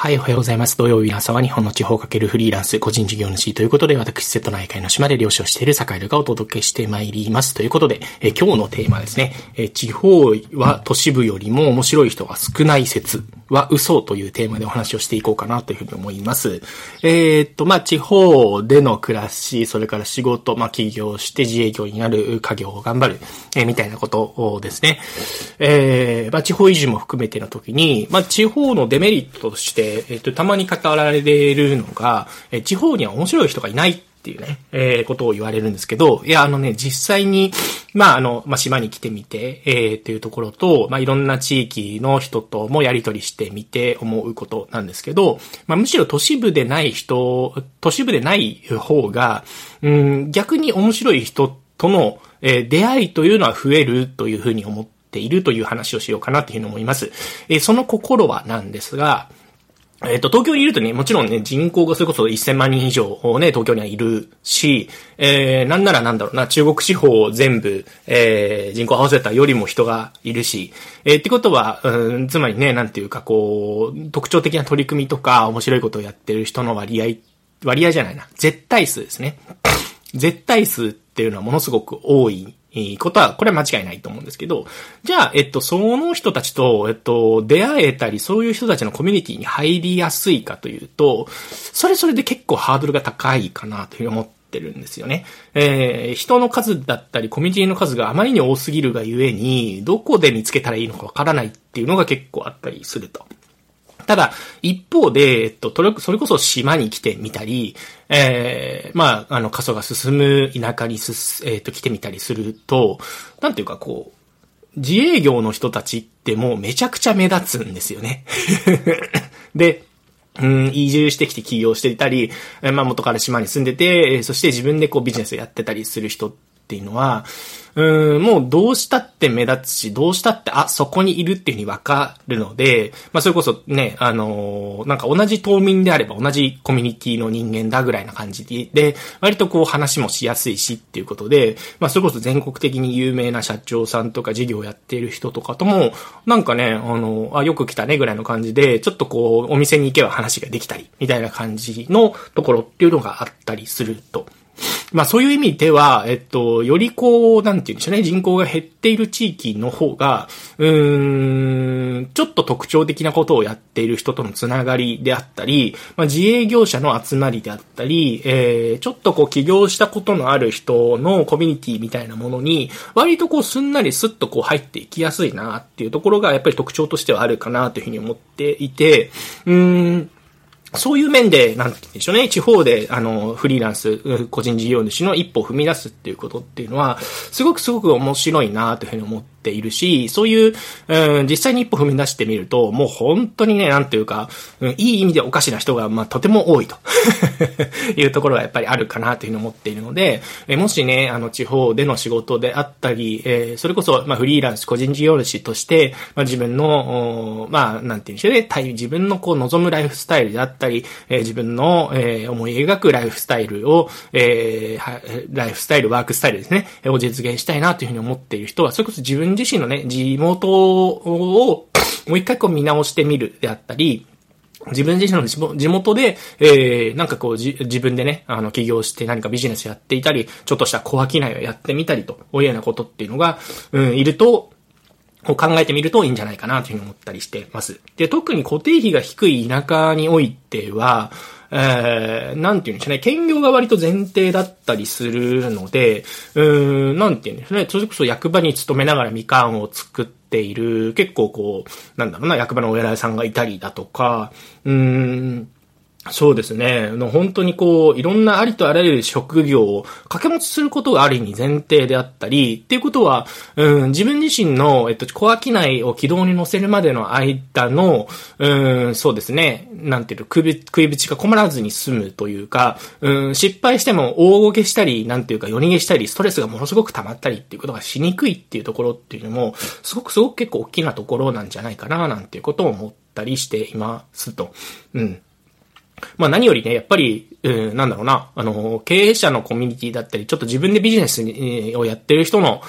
はい、おはようございます。土曜日の朝は日本の地方かけるフリーランス、個人事業主ということで、私、瀬戸内海の島で漁師をしている坂井がお届けしてまいります。ということで、え今日のテーマですね、え地方は都市部よりも面白い人が少ない説は嘘というテーマでお話をしていこうかなというふうに思います。えー、っと、まあ、地方での暮らし、それから仕事、まあ、起業して自営業になる、家業を頑張る、え、みたいなことをですね、えー、まあ、地方移住も含めての時に、まあ、地方のデメリットとして、えっと、たまに語られるのが、え地方には面白い人がいないっていうね、えー、ことを言われるんですけど、いや、あのね、実際に、まあ、あの、まあ、島に来てみて、えー、っていうところと、まあ、いろんな地域の人ともやりとりしてみて思うことなんですけど、まあ、むしろ都市部でない人、都市部でない方が、うん、逆に面白い人との、えー、出会いというのは増えるというふうに思っているという話をしようかなというふうに思います。えー、その心はなんですが、えっ、と、東京にいるとね、もちろんね、人口がそれこそ1000万人以上をね、東京にはいるし、えー、なんならなんだろうな、中国地方全部、えー、人口合わせたよりも人がいるし、えー、ってことは、うん、つまりね、なんていうかこう、特徴的な取り組みとか、面白いことをやってる人の割合、割合じゃないな、絶対数ですね。絶対数っていうのはものすごく多いいいことは、これは間違いないと思うんですけど、じゃあ、えっと、その人たちと、えっと、出会えたり、そういう人たちのコミュニティに入りやすいかというと、それそれで結構ハードルが高いかなという思ってるんですよね。えー、人の数だったり、コミュニティの数があまりに多すぎるがゆえに、どこで見つけたらいいのかわからないっていうのが結構あったりすると。ただ、一方で、えっと、それこそ島に来てみたり、えー、まあ、あの、過疎が進む田舎にす、えっ、と、来てみたりすると、なんていうかこう、自営業の人たちってもうめちゃくちゃ目立つんですよね。で、うん、移住してきて起業していたり、まあ元から島に住んでて、そして自分でこうビジネスをやってたりする人っっていうのは、うん、もうどうしたって目立つし、どうしたって、あ、そこにいるっていうふうにわかるので、まあそれこそね、あのー、なんか同じ島民であれば同じコミュニティの人間だぐらいな感じで、割とこう話もしやすいしっていうことで、まあそれこそ全国的に有名な社長さんとか事業をやっている人とかとも、なんかね、あの、あ、よく来たねぐらいの感じで、ちょっとこう、お店に行けば話ができたり、みたいな感じのところっていうのがあったりすると。まあそういう意味では、えっと、よりこう、なんて言うんでしょうね、人口が減っている地域の方が、うーん、ちょっと特徴的なことをやっている人とのつながりであったり、まあ自営業者の集まりであったり、えー、ちょっとこう起業したことのある人のコミュニティみたいなものに、割とこうすんなりスッとこう入っていきやすいなっていうところがやっぱり特徴としてはあるかなというふうに思っていて、うーん、そういう面で、なんでしょうね、地方で、あの、フリーランス、個人事業主の一歩を踏み出すっていうことっていうのは、すごくすごく面白いなというふうに思ってているし、そういう、うん、実際に一歩踏み出してみると、もう本当にね、なんていうか、うん、いい意味でおかしな人が、まあ、とても多いと いうところがやっぱりあるかなというふうに思っているので、えもしね、あの、地方での仕事であったり、えー、それこそ、まあ、フリーランス、個人事業主として、まあ、自分の、まあ、なんていうんでしょうね、自分のこう、望むライフスタイルであったり、えー、自分の、えー、思い描くライフスタイルを、えー、ライフスタイル、ワークスタイルですね、を実現したいなというふうに思っている人は、それこそ自分分自身のね、地元をもう一回こう見直してみるであったり、自分自身の地元で、えー、なんかこう自分でね、あの、起業して何かビジネスやっていたり、ちょっとした小商いをやってみたりと、いうようなことっていうのが、うん、いると、こう考えてみるといいんじゃないかなというふうに思ったりしてます。で、特に固定費が低い田舎においては、えー、なんていうんでしょうね、兼業が割と前提だったりするので、うん、なんていうんですね、それこそ役場に勤めながらみかんを作っている、結構こう、なんだろうな、役場のお偉いさんがいたりだとか、うーん、そうですね。の本当にこう、いろんなありとあらゆる職業を掛け持ちすることがある意味前提であったり、っていうことは、うん、自分自身の、えっと、小商いを軌道に乗せるまでの間の、うん、そうですね。なんていうの、食い食いぶちが困らずに済むというか、うん、失敗しても大ごけしたり、なんていうか、夜逃げしたり、ストレスがものすごく溜まったりっていうことがしにくいっていうところっていうのも、すごくすごく結構大きなところなんじゃないかな、なんていうことを思ったりしていますと。うん。まあ何よりね、やっぱり、えー、なんだろうな、あの、経営者のコミュニティだったり、ちょっと自分でビジネスに、をやってる人の、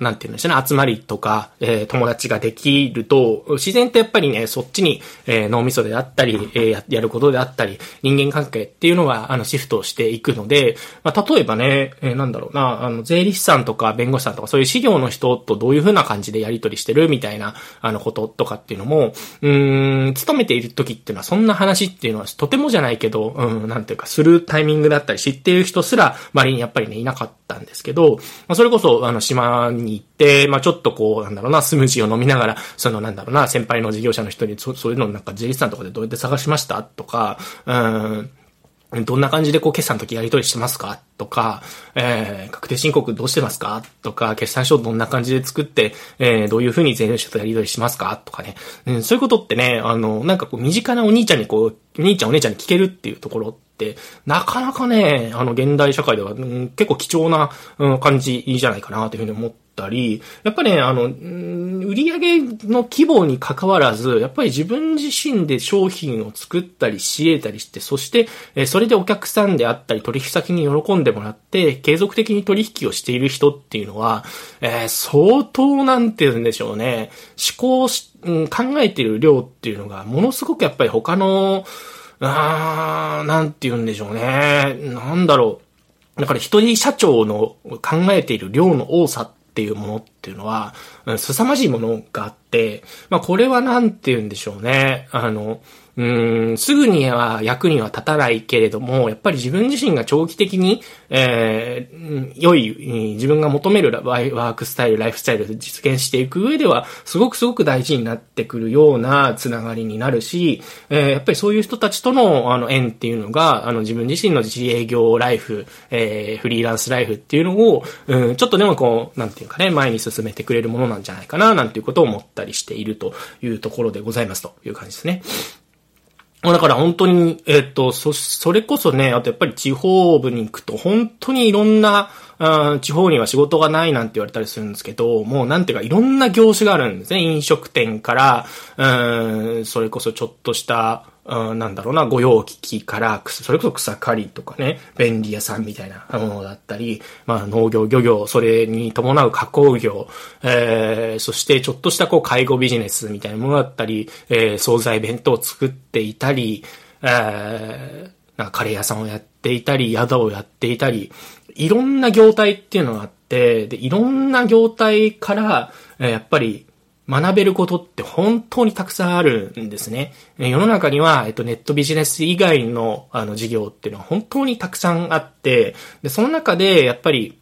なんていうんでしょうね、集まりとか、えー、友達ができると、自然とやっぱりね、そっちに、えー、脳みそであったり、えー、や、ることであったり、人間関係っていうのが、あの、シフトしていくので、まあ、例えばね、えー、なんだろうな、あの、税理士さんとか弁護士さんとか、そういう事業の人とどういうふうな感じでやり取りしてる？みたいな、あの、こととかっていうのも、うん、勤めている時っていうのは、そんな話っていうのは、とてもじゃないけど、うん、なんていうか、するタイミングだったり、知っている人すら、周りにやっぱりね、いなかったんですけど、まあ、それこそ、あの、島に行って、まあ、ちょっとこう、なんだろうな、スムージーを飲みながら、その、なんだろうな、先輩の事業者の人に、そそういうのなんか、税理士さんとかでどうやって探しましたとか、うん、どんな感じでこう決算の時やり取りしてますか？とか、えー、確定申告どうしてますか？とか、決算書どんな感じで作って、えー、どういうふうに税理士とやり取りしますか？とかね、うん。そういうことってね、あの、なんかこう身近なお兄ちゃんにこう、お兄ちゃんお姉ちゃんに聞けるっていうところって、なかなかね、あの、現代社会では、うん、結構貴重な、うん、感じじゃないかなというふうに思ってたり、やっぱりね、あの、売り上げの規模に関わらず、やっぱり自分自身で商品を作ったり仕得たりして、そして、えそれでお客さんであったり取引先に喜んでもらって、継続的に取引をしている人っていうのは、えー、相当なんて言うんでしょうね、思考し、考えている量っていうのが、ものすごくやっぱり他の、あー、なんて言うんでしょうね。なんだろう。だから一人社長の考えている量の多さっっていうものっっていうのは、凄まじいものがあって、まあこれはなんて言うんでしょうね。あの、うん、すぐには役には立たないけれども、やっぱり自分自身が長期的に、えー、良い、自分が求めるワークスタイル、ライフスタイルを実現していく上では、すごくすごく大事になってくるようなつながりになるし、えー、やっぱりそういう人たちとの、あの、縁っていうのが、あの、自分自身の自営業ライフ、えー、フリーランスライフっていうのを、うん、ちょっとでもこう、なんていうかね、前に進進めてくれるものなんじゃないかな、なんていうことを思ったりしているというところでございますという感じですね。だから本当に、えっ、と、そ、それこそね、あとやっぱり地方部に行くと本当にいろんな、うん、地方には仕事がないなんて言われたりするんですけど、もうなんていうかいろんな業種があるんですね。飲食店から、うん、それこそちょっとした、うん、なんだろうな、御用機器から、それこそ草刈りとかね、便利屋さんみたいなものだったり、まあ農業、漁業、それに伴う加工業、えー、そしてちょっとしたこう介護ビジネスみたいなものだったり、えー、惣菜弁当を作っていたり、えー、なんかカレー屋さんをやっていたり、宿をやっていたり、いろんな業態っていうのがあって、で、いろんな業態から、えー、やっぱり学べることって本当にたくさんあるんですね。世の中には、えっと、ネットビジネス以外の、あの、事業っていうのは本当にたくさんあって、で、その中で、やっぱり、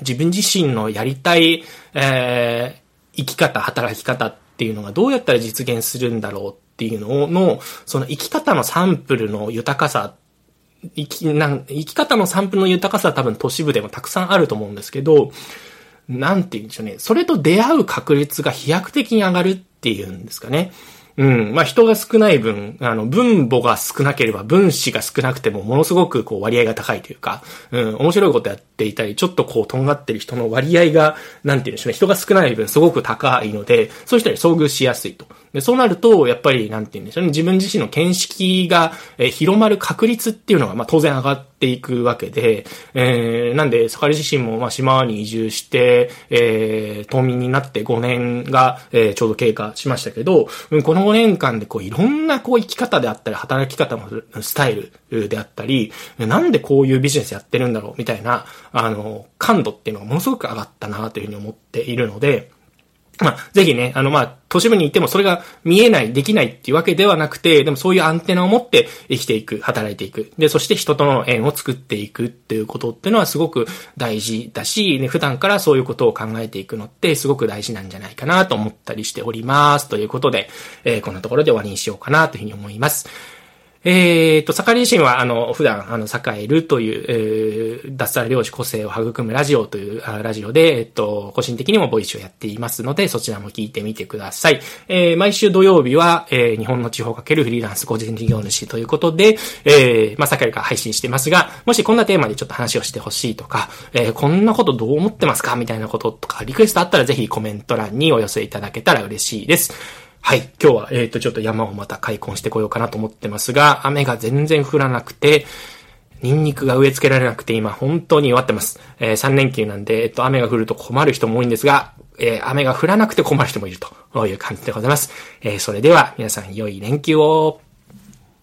自分自身のやりたい、えー、生き方、働き方っていうのがどうやったら実現するんだろうっていうのの、その生き方のサンプルの豊かさ生き、なん、生き方のサンプルの豊かさは多分都市部でもたくさんあると思うんですけど、なんて言うんでしょうね。それと出会う確率が飛躍的に上がるっていうんですかね。うん。まあ、人が少ない分、あの、分母が少なければ分子が少なくてもものすごくこう割合が高いというか、うん、面白いことやっていたり、ちょっとこうとんがってる人の割合が、なんて言うんでしょうね。人が少ない分すごく高いので、そういう人に遭遇しやすいと。で、そうなると、やっぱり、なんて言うんでしょうね。自分自身の見識が、えー、広まる確率っていうのが、まあ、当然上がっていくわけで、えー、なんで、坂井自身も、まあ、島に移住して、えー、島民になって5年が、えー、ちょうど経過しましたけど、この5年間で、こう、いろんな、こう、生き方であったり、働き方のスタイルであったり、なんでこういうビジネスやってるんだろう、みたいな、あの、感度っていうのがものすごく上がったな、というふうに思っているので、まあ、ぜひね、あの、まあ、都市部にいてもそれが見えない、できないっていうわけではなくて、でもそういうアンテナを持って生きていく、働いていく。で、そして人との縁を作っていくっていうことってのはすごく大事だし、ね、普段からそういうことを考えていくのってすごく大事なんじゃないかなと思ったりしております。ということで、えー、こんなところで終わりにしようかなというふうに思います。えっ、ー、と、坂井自身は、あの、普段、あの、栄えるという、えー、脱サラ漁師個性を育むラジオというあラジオで、えっ、ー、と、個人的にもボイスをやっていますので、そちらも聞いてみてください。えー、毎週土曜日は、えー、日本の地方かけるフリーランス個人事業主ということで、えー、まあ、坂井が配信してますが、もしこんなテーマでちょっと話をしてほしいとか、えー、こんなことどう思ってますか？みたいなこととか、リクエストあったらぜひコメント欄にお寄せいただけたら嬉しいです。はい。今日は、えっ、ー、と、ちょっと山をまた開墾してこようかなと思ってますが、雨が全然降らなくて、ニンニクが植え付けられなくて今本当に弱ってます。えー、3連休なんで、えっと、雨が降ると困る人も多いんですが、えー、雨が降らなくて困る人もいるという感じでございます。えー、それでは皆さん良い連休を。